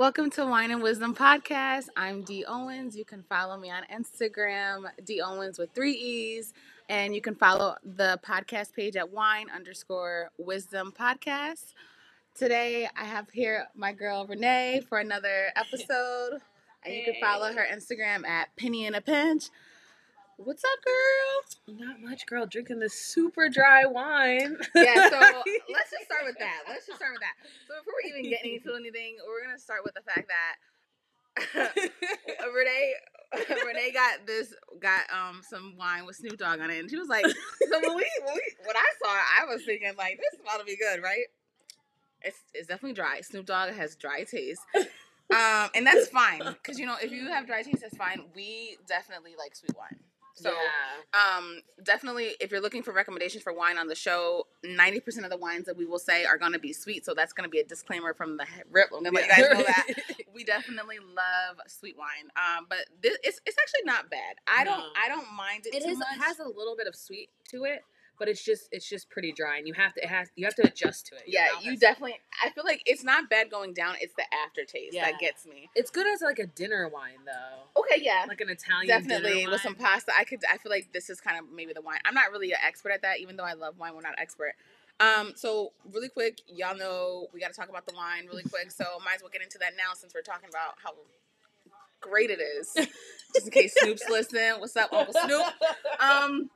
Welcome to Wine and Wisdom Podcast. I'm Dee Owens. You can follow me on Instagram, Dee Owens with three E's, and you can follow the podcast page at wine underscore wisdom podcast. Today I have here my girl Renee for another episode. And you can follow her Instagram at Penny in a Pinch. What's up, girl? Not much, girl. Drinking this super dry wine. Yeah, so let's just start with that. Let's just start with that. So before we even get into anything, we're gonna start with the fact that Renee Renee got this got um some wine with Snoop Dogg on it, and she was like, so when we when, we, when I saw it, I was thinking like this is about to be good, right? It's it's definitely dry. Snoop Dogg has dry taste. Um, and that's fine because you know if you have dry taste, that's fine. We definitely like sweet wine. So, yeah. um, definitely, if you're looking for recommendations for wine on the show, 90% of the wines that we will say are going to be sweet. So, that's going to be a disclaimer from the he- rip. I'm going to let you guys know that. We definitely love sweet wine. Um, but this, it's, it's actually not bad. I don't No. I don't mind it, It too is. much. It has a little bit of sweet to it, but it's just it's just pretty dry, and you have to it has you have to adjust to it. Yeah, you definitely. I feel like it's not bad going down. It's the aftertaste Yeah. that gets me. It's good as like a dinner wine though, Okay, yeah. like an Italian. Definitely with some pasta. I could. I feel like this is kind of maybe the wine. I'm not really an expert at that, even though I love wine. We're not expert. Um. So really quick, y'all know we got to talk about the wine really quick. So might as well get into that now since we're talking about how great it is. Just in case Snoop's listening. What's up, Uncle Snoop? Um.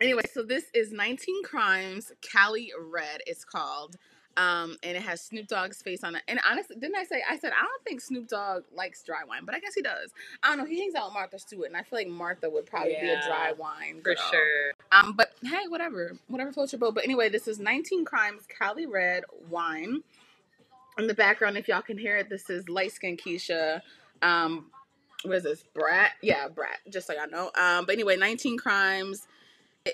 Anyway, so this is 19 Crimes Cali Red. It's called. Um, and it has Snoop Dogg's face on it. And honestly, didn't I say I said I don't think Snoop Dogg likes dry wine, but I guess he does. I don't know. He hangs out with Martha Stewart, and I feel like Martha would probably be a dry wine for sure. Um, but hey, whatever, whatever floats your boat. But anyway, this is 19 Crimes Cali Red wine. In the background, if y'all can hear it, this is light skin Keisha. Um, what is this? Brat? Yeah, Brat. Just so y'all know. Um, but anyway, 19 Crimes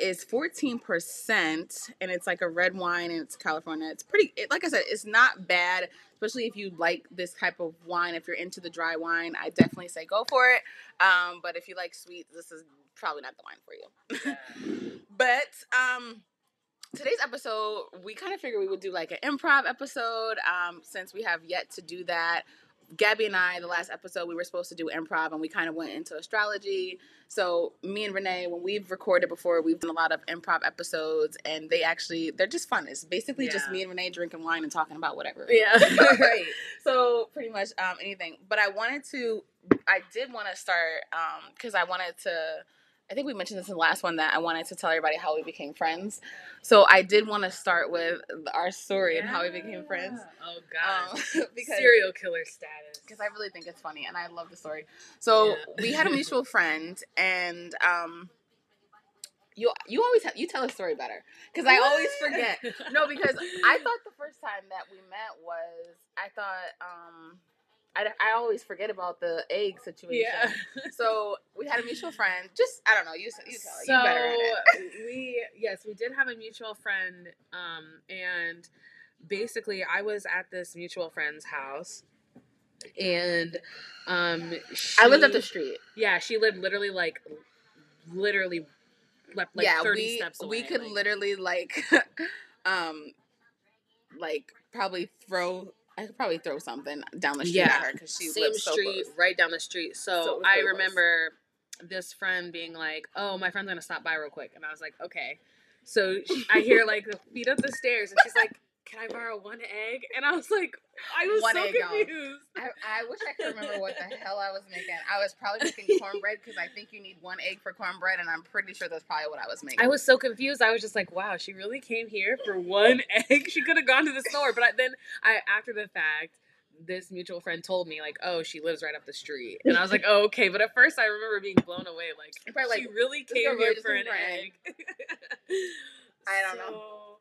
is 14% and it's like a red wine and it's California. It's pretty it, like I said, it's not bad, especially if you like this type of wine. If you're into the dry wine, I definitely say go for it. Um, but if you like sweet, this is probably not the wine for you. but um today's episode, we kind of figured we would do like an improv episode um since we have yet to do that. Gabby and I, the last episode, we were supposed to do improv and we kind of went into astrology. So, me and Renee, when we've recorded before, we've done a lot of improv episodes and they actually, they're just fun. It's basically just me and Renee drinking wine and talking about whatever. Yeah, right. So, pretty much um, anything. But I wanted to, I did want to start because I wanted to, I think we mentioned this in the last one that I wanted to tell everybody how we became friends. So, I did want to start with our story and how we became friends. Oh god, Um, because serial killer status. because I really think it's funny and I love the story. So Yeah. we had a mutual friend, and um, you you always have, you tell a story better because I always forget. No, because I thought the first time that we met was I thought um, I I always forget about the egg situation. yeah. So we had a mutual friend. Just I don't know. You you tell. So you better at it. we yes, we did have a mutual friend, um, and basically I was at this mutual friend's house, and um, I lived up the street. Yeah, she lived literally like, literally, like, like yeah, thirty we steps away. we could like- literally like, um, like probably throw. I could probably throw something down the street Yeah, at her because she same lives so street, close. right down the street. So, So I remember this friend being like, "Oh, my friend's gonna stop by real quick," and I was like, "Okay." So I hear like the feet up the stairs, and she's like, "Can I borrow one egg?" And I was like, I was One so egg, confused. I, I wish I could remember what the hell I was making. I was probably making cornbread because I think you need one egg for cornbread, and I'm pretty sure that's probably what I was making. I was so confused. I was just like, "Wow, she really came here for one egg. She could have gone to the store." But I, then, I after the fact, this mutual friend told me like, "Oh, she lives right up the street," and I was like, "Oh, okay." But at first, I remember being blown away. Like, she like, really came here for an for an egg. I don't know.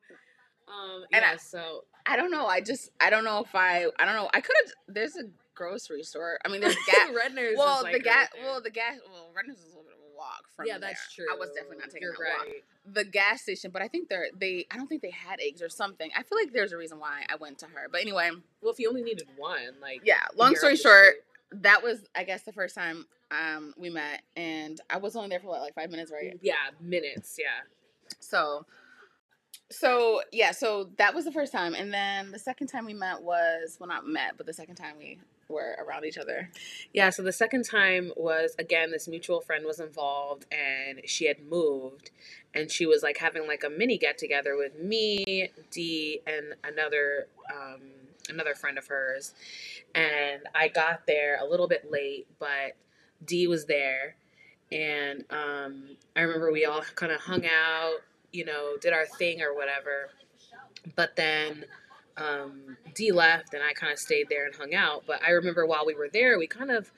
Um, And yeah, I- so I don't know. I just I don't know if I I don't know. I could have. There's a grocery store. I mean, there's gas. Redner's. well, like, the gas. right well, the gas. Well, Redner's is a little bit of a walk from yeah, that's there. true. I was definitely not taking You're that walk. The gas station, but I think they're they. I don't think they had eggs or something. I feel like there's a reason why I went to her. But anyway, Well, if you only needed one, like yeah. Long story short, street. that was I guess the first time um we met, and I was only there for what like five minutes, right? yeah, minutes, yeah. So, so yeah, so that was the first time, and then the second time we met was well not met, but the second time we were around each other. Yeah, so the second time was again this mutual friend was involved and she had moved and she was like having like a mini get together with me, Dee, and another um another friend of hers. And I got there a little bit late, but Dee was there and um I remember we all kind of hung out, you know, did our thing or whatever. But then um, Dee left and I kind of stayed there and hung out. But I remember while we were there, we kind of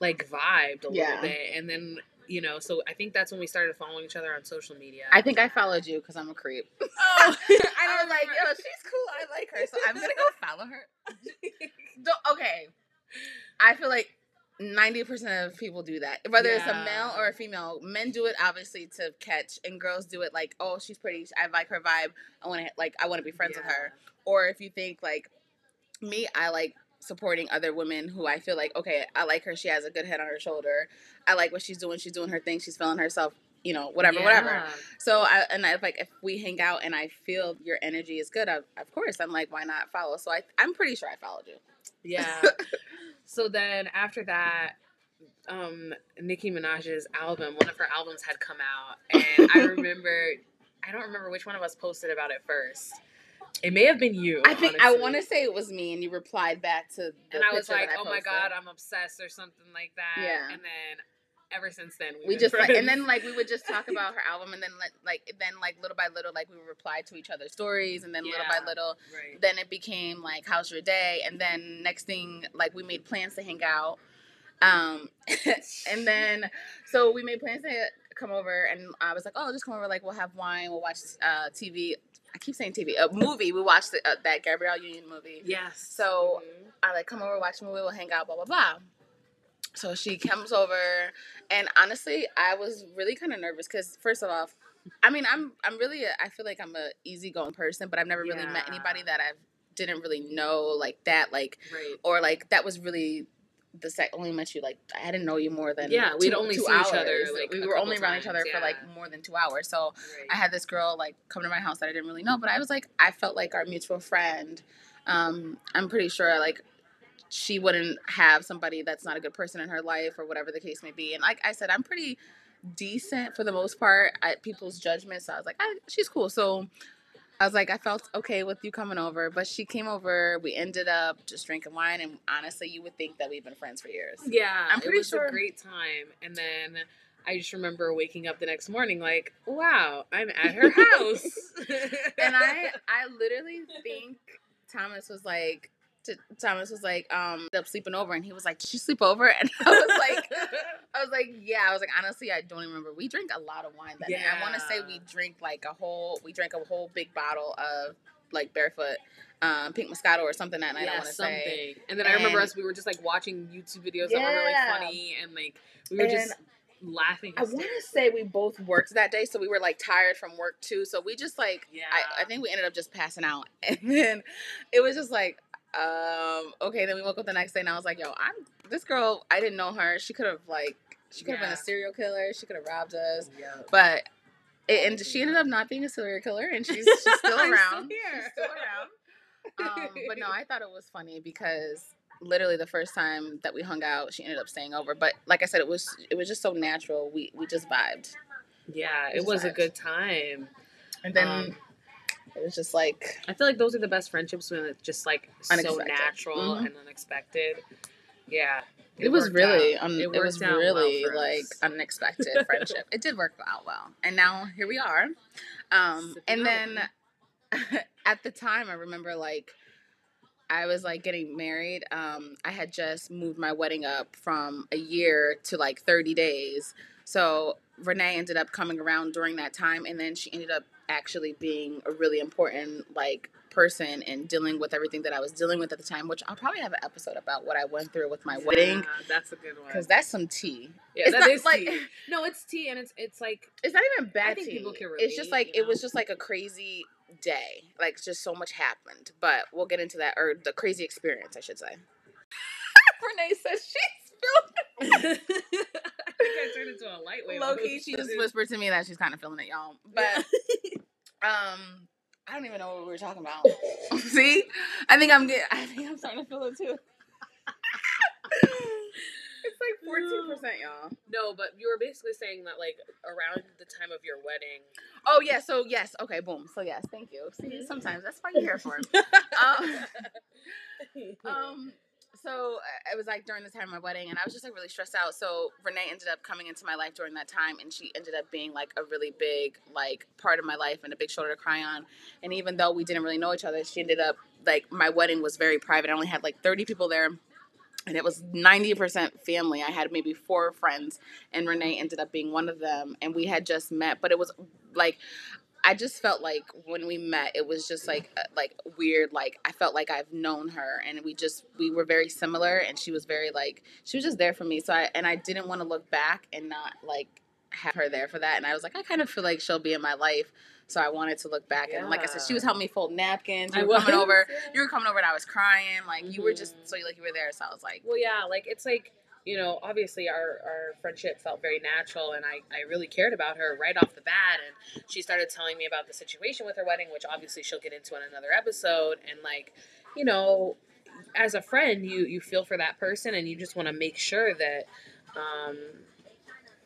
like vibed a Yeah. little bit. And then, you know, so I think that's when we started following each other on social media. I think I followed you because I'm a creep. oh, I was like, yo, she's cool. I like her, so I'm gonna go follow her. Okay, I feel like ninety percent of people do that. Whether it's a male or a female, men do it obviously to catch, and girls do it like, oh, she's pretty. I like her vibe. I want to like. I want to be friends with her. Or if you think like me, I like supporting other women who I feel like, okay, I like her. She has a good head on her shoulder. I like what she's doing. She's doing her thing. She's feeling herself. You know, whatever, whatever. So I and I like if we hang out and I feel your energy is good, I, of course I'm like, why not follow? So I I'm pretty sure I followed you. Yeah. so then after that, um, Nicki Minaj's album, one of her albums had come out, and I remember, I don't remember which one of us posted about it first. It may have been you. I think I want to say it was me, and you replied back to the and I was like, I "Oh my god, I'm obsessed" or something like that. Yeah. And then ever since then, we just like, and then like we would just talk about her album, and then like, then like little by little, like we would reply to each other's stories, and then little by little, right. then it became like, how's your day? And then next thing, like we made plans to hang out, um, and then so we made plans to come over, and I was like, oh, just come over, like we'll have wine, we'll watch uh, TV. I keep saying TV, a movie. We watched the, uh, that Gabrielle Union movie. Yes. So- Mhm. I like come over, watch a movie, we'll hang out, blah blah blah. So she comes over, and honestly, I was really kind of nervous because first of all, I mean, I'm I'm really a, I feel like I'm a easygoing person, but I've never really met anybody that I didn't really know like that, like right. or like that was really the sec only met you like I didn't know you more than Yeah, we'd two- only two see each other, like, we were only around each other times, for like more than two hours. So right. I had this girl like come to my house that I didn't really know, but I was like, I felt like our mutual friend. Um, I'm pretty sure like she wouldn't have somebody that's not a good person in her life or whatever the case may be. And like I said, I'm pretty decent for the most part at people's judgment. So I was like, I, she's cool. So I was like, I felt okay with you coming over, but she came over. We ended up just drinking wine, and honestly, you would think that we've been friends for years. Yeah, I'm pretty it was sure- a great time. And then I just remember waking up the next morning like, wow, I'm at her house. and I I literally think Thomas was like t- Thomas was like um ended up sleeping over and he was like did you sleep over and I was like I was like yeah I was like honestly I don't remember we drink a lot of wine that night I want to say we Yeah. drank like a whole we drank a whole big bottle of like barefoot um pink moscato or something that night I want to something. say And then I remember us, we were just like watching YouTube videos that were really funny and like we were just laughing. I want to say we both worked that day so we were like tired from work too so we just like Yeah. I, I think we ended up just passing out. And then it was just like, um, okay, then we woke up the next day and I was like, yo, I'm this girl, I didn't know her. She could have like she could have been a serial killer. She could have robbed us. Yeah. But it, and she ended up not being a serial killer and she's she's still around. here. She's still around. Um, but no, I thought it was funny because literally the first time that we hung out, she ended up staying over. But like I said, it was it was just so natural. We we just vibed. Yeah, It it was a good time. And then Um, it was just like I feel like those are the best friendships when it's just like so Unexpected. natural Mhm. and unexpected. Yeah. It, was really, un- it, worked was well really us. like unexpected friendship. It did work out well, and now here we are. Um, and then at the time, I remember like I was like getting married. Um, I had just moved my wedding up from a year to like thirty days. So Renee ended up coming around during that time, and then she ended up actually being a really important like person and dealing with everything that I was dealing with at the time, which I'll probably have an episode about what I went through with my wedding. That's a good one. Because that's some tea. Yeah, it's that not is like- tea. No, it's tea, and it's it's like It's not even bad I think tea. people can relate. it's just like it was just like a crazy day. Like just so much happened. But we'll get into that or the crazy experience, I should say. Renee says she's feeling I think I turned into a lightweight. low key. She just whispered to me that she's kind of feeling it, y'all. But um, I don't even know what we were talking about. See, I think I'm getting. I think I'm starting to feel it too. it's like fourteen percent, y'all. no, but you were basically saying that like around the time of your wedding. Oh yeah, so yes, okay, boom. So yes, thank you. See, Mhm. sometimes that's what you're here for. um, um, so uh, it was like during the time of my wedding, and I was just like really stressed out. So Renee ended up coming into my life during that time, and she ended up being like a really big like part of my life and a big shoulder to cry on. And even though we didn't really know each other, she ended up like my wedding was very private. I only had like 30 people there. And it was 90% family. I had maybe four friends, and Renee ended up being one of them. And we had just met, but it was like I just felt like when we met, it was just like uh, like weird. Like I felt like I've known her, and we just we were very similar, and she was very like she was just there for me. So I and I didn't want to look back and not like have her there for that. And I was like, I kind of feel like she'll be in my life, so I wanted to look back. And like I said, she was helping me fold napkins. You were coming over. You were coming over, and I was crying. Like you were just Mhm. so like you were there. So I was like, Well, yeah, like it's like you know, obviously our our friendship felt very natural, and I I really cared about her right off the bat, and she started telling me about the situation with her wedding, which obviously she'll get into in another episode, and like, you know, as a friend, you you feel for that person, and you just want to make sure that. um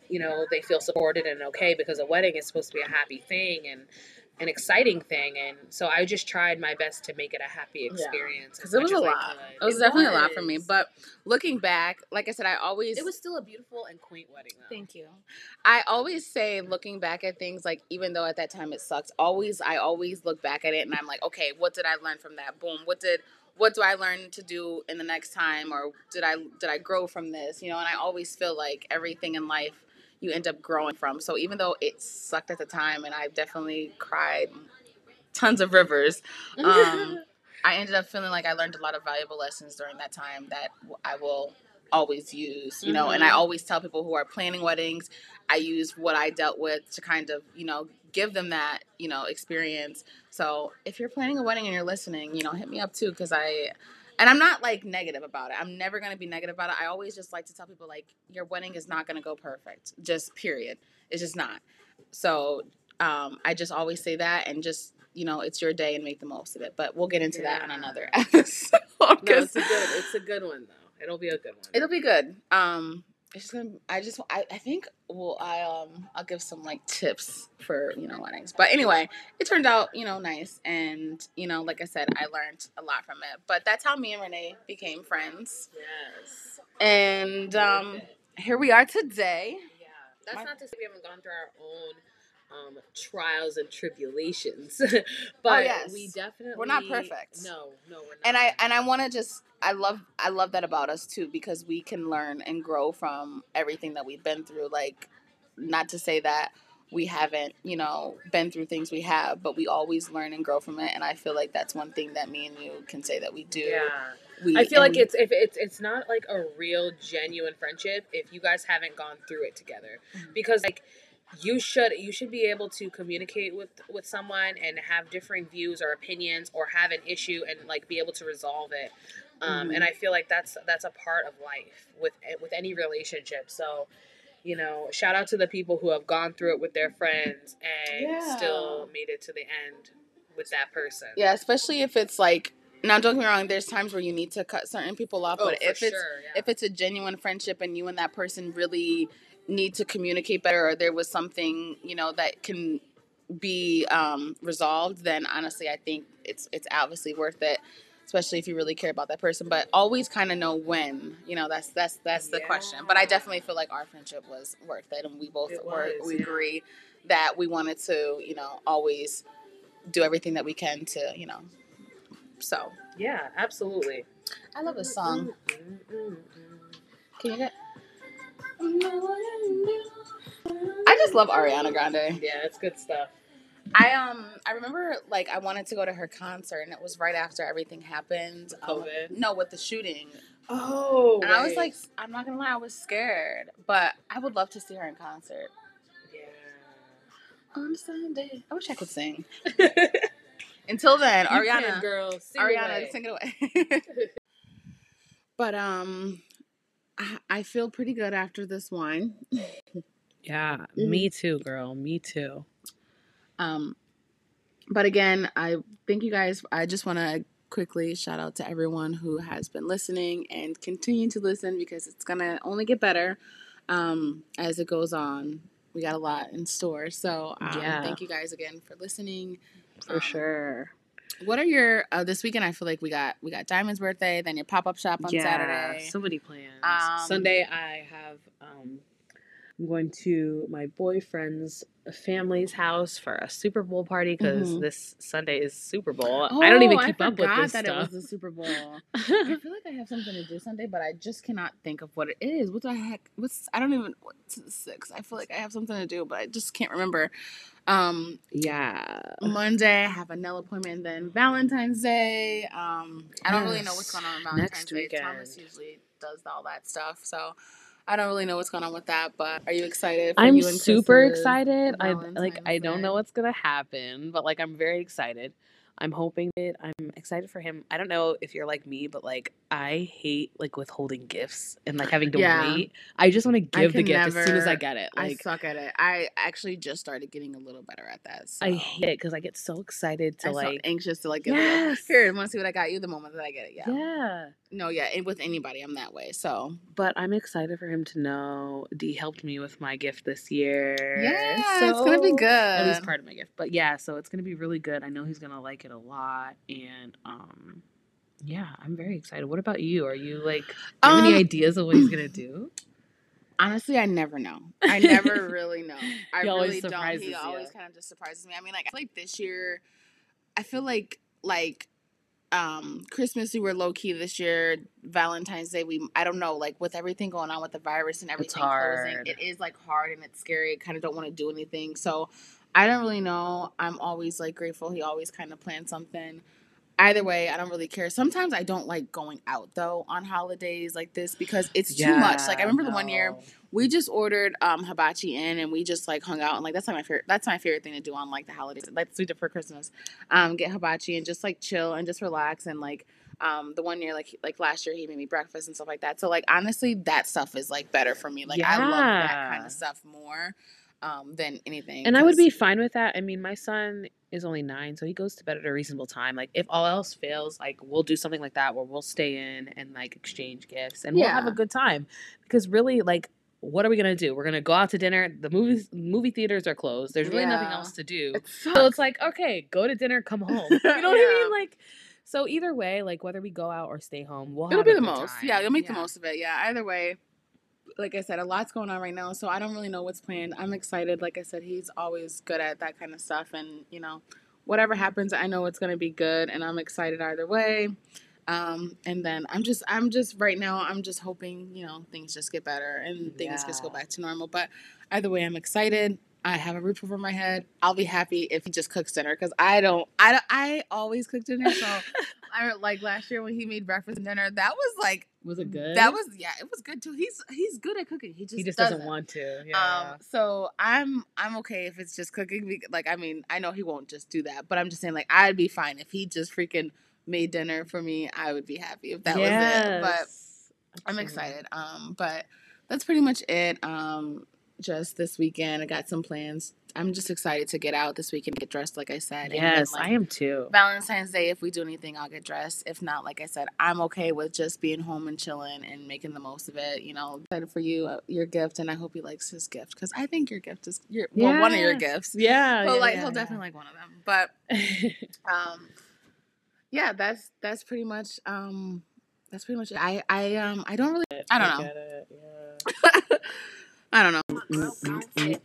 you know they feel supported and okay because a wedding is supposed to be a happy thing and an exciting thing and so i just tried my best to make it a happy Yeah. experience because it was a lot. It was definitely a lot for me. But looking back, like I said, I always it was still a beautiful and quaint wedding, though. Thank you. I always say, looking back at things, like even though at that time it sucked, always I always look back at it and I'm like, okay, what did I learn from that? Boom. What did what do I learn to do in the next time, or did I did I grow from this? You know, and I always feel like everything in life you end up growing from. So even though it sucked at the time, and I definitely cried tons of rivers, um, I ended up feeling like I learned a lot of valuable lessons during that time that I will always use, you know, and I Mhm. always tell people who are planning weddings, I use what I dealt with to kind of, you know, give them that, you know, experience. So if you're planning a wedding and you're listening, you know, hit me up too because I, and I'm not like negative about it. I'm never going to be negative about it. I always just like to tell people like your wedding is not going to go perfect. Just period. It's just not. So um, I just always say that and just you know it's your day and make the most of it. But we'll get into that in Yeah. another episode. no, it's a good. It's a good one though. It'll be a good one. It'll be good. Um, it's just gonna. I just. I, I think. Well, I um. I'll give some like tips for you know weddings. But anyway, it turned out you know nice, and you know like I said, I learned a lot from it. But that's how me and Renee became friends, yes. and um, here we are today. Yeah. That's My- not to say we haven't gone through our own um, trials and tribulations, but yes. we definitely We're not perfect. No, no, we're not. and I and I want to just I love I love that about us too because we can learn and grow from everything that we've been through. Like, not to say that we haven't you know been through things we have, but we always learn and grow from it. And I feel like that's one thing that me and you can say that we do. yeah. We, I feel like and- it's if it's it's not like a real genuine friendship if you guys haven't gone through it together Mhm. because like you should you should be able to communicate with with someone and have differing views or opinions or have an issue and like be able to resolve it um, Mhm. and I feel like that's that's a part of life with with any relationship so you know shout out to the people who have gone through it with their friends and Yeah. still made it to the end with that person yeah, especially if it's like now. Don't get me wrong. There's times where you need to cut certain people off, oh, but if it's yeah. if it's a genuine friendship and you and that person really need to communicate better or there was something you know that can be um, resolved then honestly i think it's it's obviously worth it especially if you really care about that person but always kind of know when you know that's that's that's the question but i definitely feel like our friendship was worth it and we both It were was, we yeah. agree that we wanted to you know always do everything that we can to you know so. Yeah absolutely. I love this song. Can you get I just love Ariana Grande. Yeah, it's good stuff. I um I remember like I wanted to go to her concert and it was right after everything happened. Um, COVID? no, with the shooting. Oh, And I was like, I'm not gonna lie, I was scared, but I would love to see her in concert. yeah. On Sunday, I wish I could sing. Until then, You Ariana, can, girl, sing Ariana, away. sing it away. but um, I, I feel pretty good after this wine. Yeah, me too, girl. Me too. Um, but again, I thank you guys. I just want to quickly shout out to everyone who has been listening and continue to listen because it's gonna only get better um, as it goes on. We got a lot in store, so um, Yeah. thank you guys again for listening. For Um, sure. What are your uh, this weekend? I feel like we got we got Diamond's birthday, then your pop up shop on Saturday. So many plans. Um, Sunday, I have. Um, I'm going to my boyfriend's family's house for a Super Bowl party because Mhm. this Sunday is Super Bowl. I don't even Oh, keep up with this that stuff. it was the Super Bowl. I feel like I have something to do Sunday, but I just cannot think of what it is. What the heck? What's I don't even what's the six. I feel like I have something to do, but I just can't remember. Um, yeah. Monday I have a nail appointment, and then Valentine's Day. Um, I don't really know what's going on on Valentine's next Day. weekend. Thomas usually does all that stuff, so I don't really know what's going on with that. But are you excited? For I'm you super excited. I like I don't know what's gonna happen, but like I'm very excited. I'm hoping that I'm excited for him. I don't know if you're like me, but like I hate like withholding gifts and like having to Yeah. wait. I just want to give the gift as soon as I get it. I Like suck at it. I actually just started getting a little better at that. So. I hate it because I get so excited to I'm so like anxious to like get it. Yes. Here, I want to see what I got you the moment that I get it. Yeah. yeah. No, yeah. And with anybody, I'm that way. So But I'm excited for him to know Dee helped me with my gift this year. yeah, it's gonna be good. at least part of my gift. But yeah, so it's gonna be really good. I know he's gonna like it a lot, and um, yeah, I'm very excited. What about you? Are you like, you have any Um, ideas of what he's gonna do? Honestly, I never know. I never really know. I He always really don't. He always kind of just surprises me. I mean, like I feel like this year, I feel like like um Christmas we were low key this year. Valentine's Day we I don't know like with everything going on with the virus and everything closing, it is like hard and it's scary. I kind of don't want to do anything. So I don't really know. I'm always like grateful. He always kind of plans something. Either way, I don't really care. Sometimes I don't like going out though on holidays like this because it's too much. Like I remember the one year we just ordered um hibachi in and we just like hung out and like that's like my favorite that's my favorite thing to do on like the holidays like we did for christmas um get hibachi and just like chill and just relax and like um the one year like like last year he made me breakfast and stuff like that so like honestly that stuff is like better for me like i love that kind of stuff more um than anything And I would be fine with that. I mean, my son is only nine, so he goes to bed at a reasonable time. Like, if all else fails, like we'll do something like that where we'll stay in and like exchange gifts and we'll have a good time. Because really, like, what are we gonna do? We're gonna go out to dinner. The movies, movie theaters are closed. There's really nothing else to do. It So it's like, okay, go to dinner, come home. You know what I mean? Like, so either way, like whether we go out or stay home, we'll It'll have be a the good most. time. Yeah, you'll make the most of it. Yeah, either way. Like I said, a lot's going on right now, so I don't really know what's planned. I'm excited. Like I said, he's always good at that kind of stuff, and you know, whatever happens, I know it's gonna be good, and I'm excited either way. Um, and then I'm just, I'm just right now, I'm just hoping, you know, things just get better and things just go back to normal. But either way, I'm excited. I have a roof over my head. I'll be happy if he just cooks dinner because I don't, I don't, I always cook dinner. So I like last year when he made breakfast and dinner, that was like Was it good? that was yeah, it was good too. He's he's good at cooking. He just he just doesn't, doesn't want to. Yeah. Um, so I'm I'm okay if it's just cooking. Like I mean, I know he won't just do that, but I'm just saying like I'd be fine if he just freaking made dinner for me. I would be happy if that was it. But Yes. I'm excited. Um, but that's pretty much it. Um, just this weekend, I got some plans. I'm just excited to get out this weekend, get dressed, like I said. and then, Yes, like, I am too. Valentine's Day, if we do anything, I'll get dressed. If not, like I said, I'm okay with just being home and chilling and making the most of it. You know, excited for you, uh, your gift, and I hope he likes his gift because I think your gift is your well, one of your gifts. Yeah, He'll yeah, like, yeah, he'll yeah. definitely like one of them. But um, yeah, that's that's pretty much um, that's pretty much it. I I um, I don't really, I don't know. get it, yeah. I don't know. Mm, mm, mm,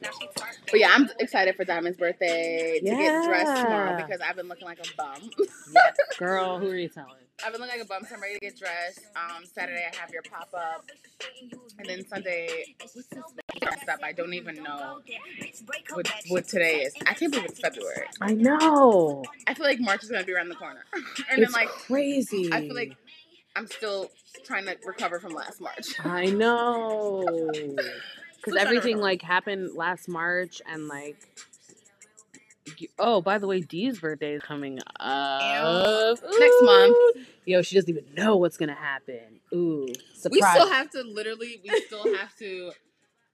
but yeah, I'm excited for Diamond's birthday to get dressed tomorrow because I've been looking like a bum. Yes, girl, who are you telling? I've been looking like a bum, so I'm ready to get dressed. Um, Saturday I have your pop up, and then Sunday, what's this dressed up? I don't even know what what today is. I can't believe it's February. I know. I feel like March is gonna be around the corner, and it's then like crazy. I feel like I'm still trying to recover from last March. I know. Because everything like happened last March and like. Oh, by the way, Dee's birthday is coming up Next month. Yo, she doesn't even know what's gonna happen. Ooh, surprise! We still have to literally. We still have to.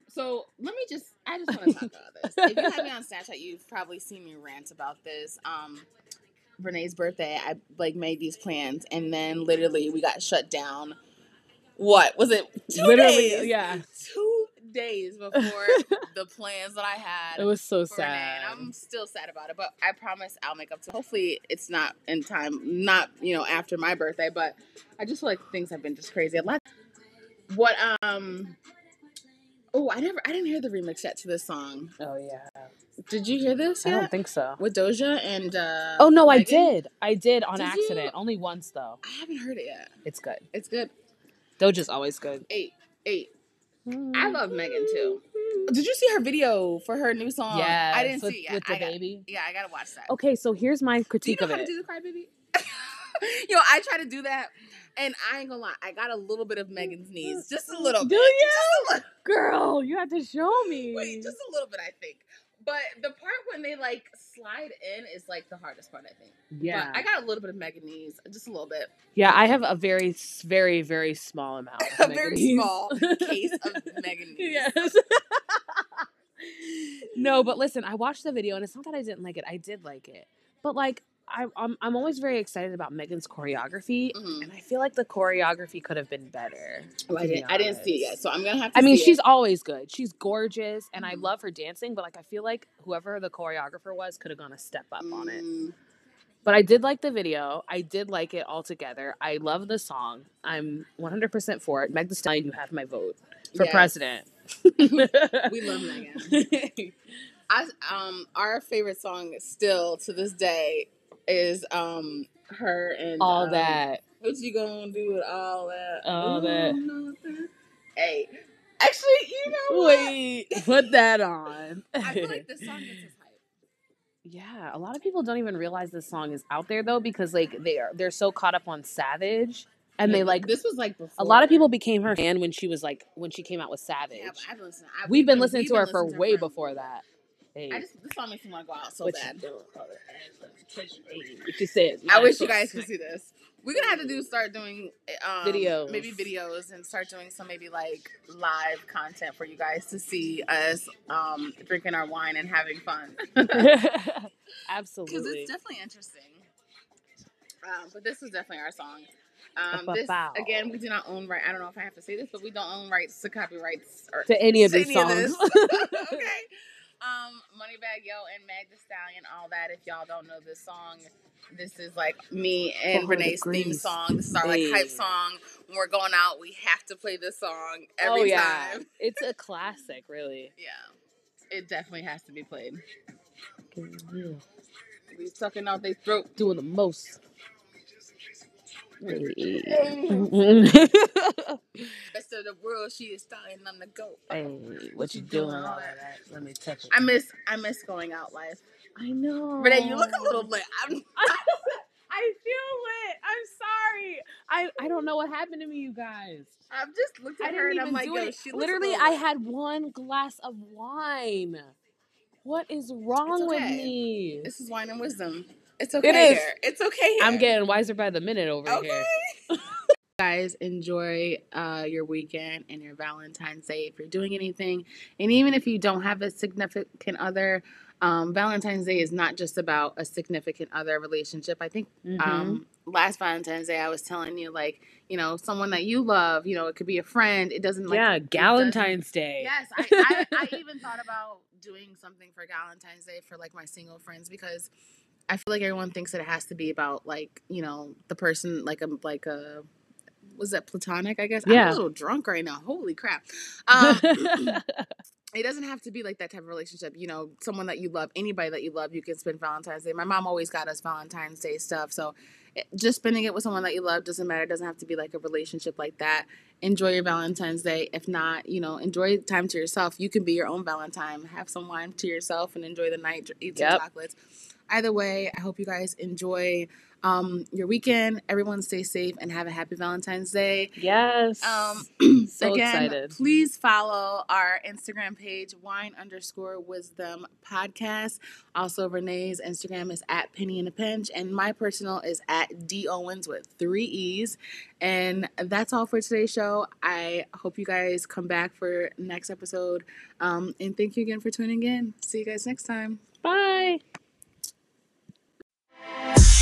So let me just. I just want to talk about this. If you have me on Snapchat, you've probably seen me rant about this. Um, Renee's birthday, I like made these plans, and then literally we got shut down. What was it? Two literally, days. yeah. Two days before the plans that I had. It was so Renee, sad. and I'm still sad about it, but I promise I'll make up to. Hopefully, it's not in time, not you know after my birthday, but I just feel like things have been just crazy. A lot. What um. Oh, I never, I didn't hear the remix yet to this song. oh yeah. Did you hear this I don't think so. With Doja and. uh Oh no, I did. I did on Did accident. you? Only once though. I haven't heard it yet. It's good. It's good. Doja's always good. Eight, eight. I love Megan too. Mm-hmm. Did you see her video for her new song? Yeah, I didn't with, see it with the I got- baby. Yeah, I gotta watch that. Okay, so here's my Do you critique know of how to it. do the cry baby? Yo, I try to do that, and I ain't gonna lie, I got a little bit of Megan's knees, just a little. Do bit. you? Just a little. Girl, you have to show me. Wait, just a little bit, I think. But the part when they like slide in is like the hardest part, I think. yeah, But I got a little bit of Megan knees, just a little bit. yeah. I have a very, very, very small amount. A very small case of Megan knees. yes. no, but listen, I watched the video and it's not that I didn't like it. I did like it, but like I, I'm, I'm always very excited about Megan's choreography, Mhm. and I feel like the choreography could have been better. Oh, I didn't. I didn't see it yet, so I'm gonna have to. I mean, she's It. always good. She's gorgeous, and I Mhm. love her dancing. But like, I feel like whoever the choreographer was could have gone a step up on it. Mm, But I did like the video. I did like it altogether. I love the song. I'm 100% for it. Meg Thee Stallion, you have my vote for yes. president. We love Megan. I um our favorite song still to this day is um her and All um, that. What you gonna do with all that? All Ooh, that. Hey, actually, you know what? Wait, put that on. I feel like this song gets his hype. yeah, a lot of people don't even realize this song is out there though because like they are they're so caught up on Savage and Yeah, they like this was like before. a lot of people became her fan when she was like when she came out with Savage. Yeah, I've been listening. I, We've been listening to her for way for- before that. Hey, I just this song makes me want to go out so what bad. you doing? Hey, What you said? I wish you guys could see this. We're gonna have to do start doing um, Videos. maybe videos, and start doing some maybe like live content for you guys to see us um, drinking our wine and having fun. Absolutely, because it's definitely interesting. Um, but this is definitely our song. Um, this again, we do not own right. I don't know if I have to say this, but we don't own rights to copyrights or to any of to these any of songs. this. okay. Um, Moneybagg Yo and Meg Thee Stallion, all that. If y'all don't know this song, this is like me and For her Renee's theme song. This is our like hype song. When we're going out, we have to play this song every oh yeah, time. it's a classic, really. Yeah, it definitely has to be played. We sucking out their throat. Doing the most. Rest of the world, she is starting on the go. hey, what you doing? All that? Let me touch it. I miss, I miss going out live. I know. Renee, you look a little lit. I'm, I feel lit. I'm sorry. I I don't know what happened to me, you guys. I've just looked I at her and I'm like, yo, she Literally, I lit. had one glass of wine. What is wrong with me? This is wine and wisdom. It's okay. It is. Here. It's okay. I'm getting wiser by the minute over okay. here. Guys, enjoy uh, your weekend and your Valentine's Day if you're doing anything. And even if you don't have a significant other, um, Valentine's Day is not just about a significant other relationship. I think Mhm. um, last Valentine's Day I was telling you, like, you know, someone that you love, you know, it could be a friend. It doesn't like. yeah, Galentine's Day. Yes, I, I, I even thought about doing something for Valentine's Day for like my single friends because I feel like everyone thinks that it has to be about like you know the person like a like a was that platonic? I guess I'm a little drunk right now. Holy crap! Um, it doesn't have to be like that type of relationship. You know, someone that you love, anybody that you love, you can spend Valentine's Day. My mom always got us Valentine's Day stuff, so it- just spending it with someone that you love doesn't matter. It doesn't have to be like a relationship like that. Enjoy your Valentine's Day. If not, you know, enjoy time to yourself. You can be your own Valentine. Have some wine to yourself and enjoy the night. Eat some Yep. chocolates. Either way, I hope you guys enjoy um, your weekend. Everyone stay safe and have a happy Valentine's Day. Yes. Um, So again, excited. please follow our Instagram page, wine underscore wisdom podcast. Also, Renee's Instagram is at Penny in a Pinch, and my personal is at Dee Owens with three E's. And that's all for today's show. I hope you guys come back for next episode. Um, and thank you again for tuning in. See you guys next time. Bye. Thank you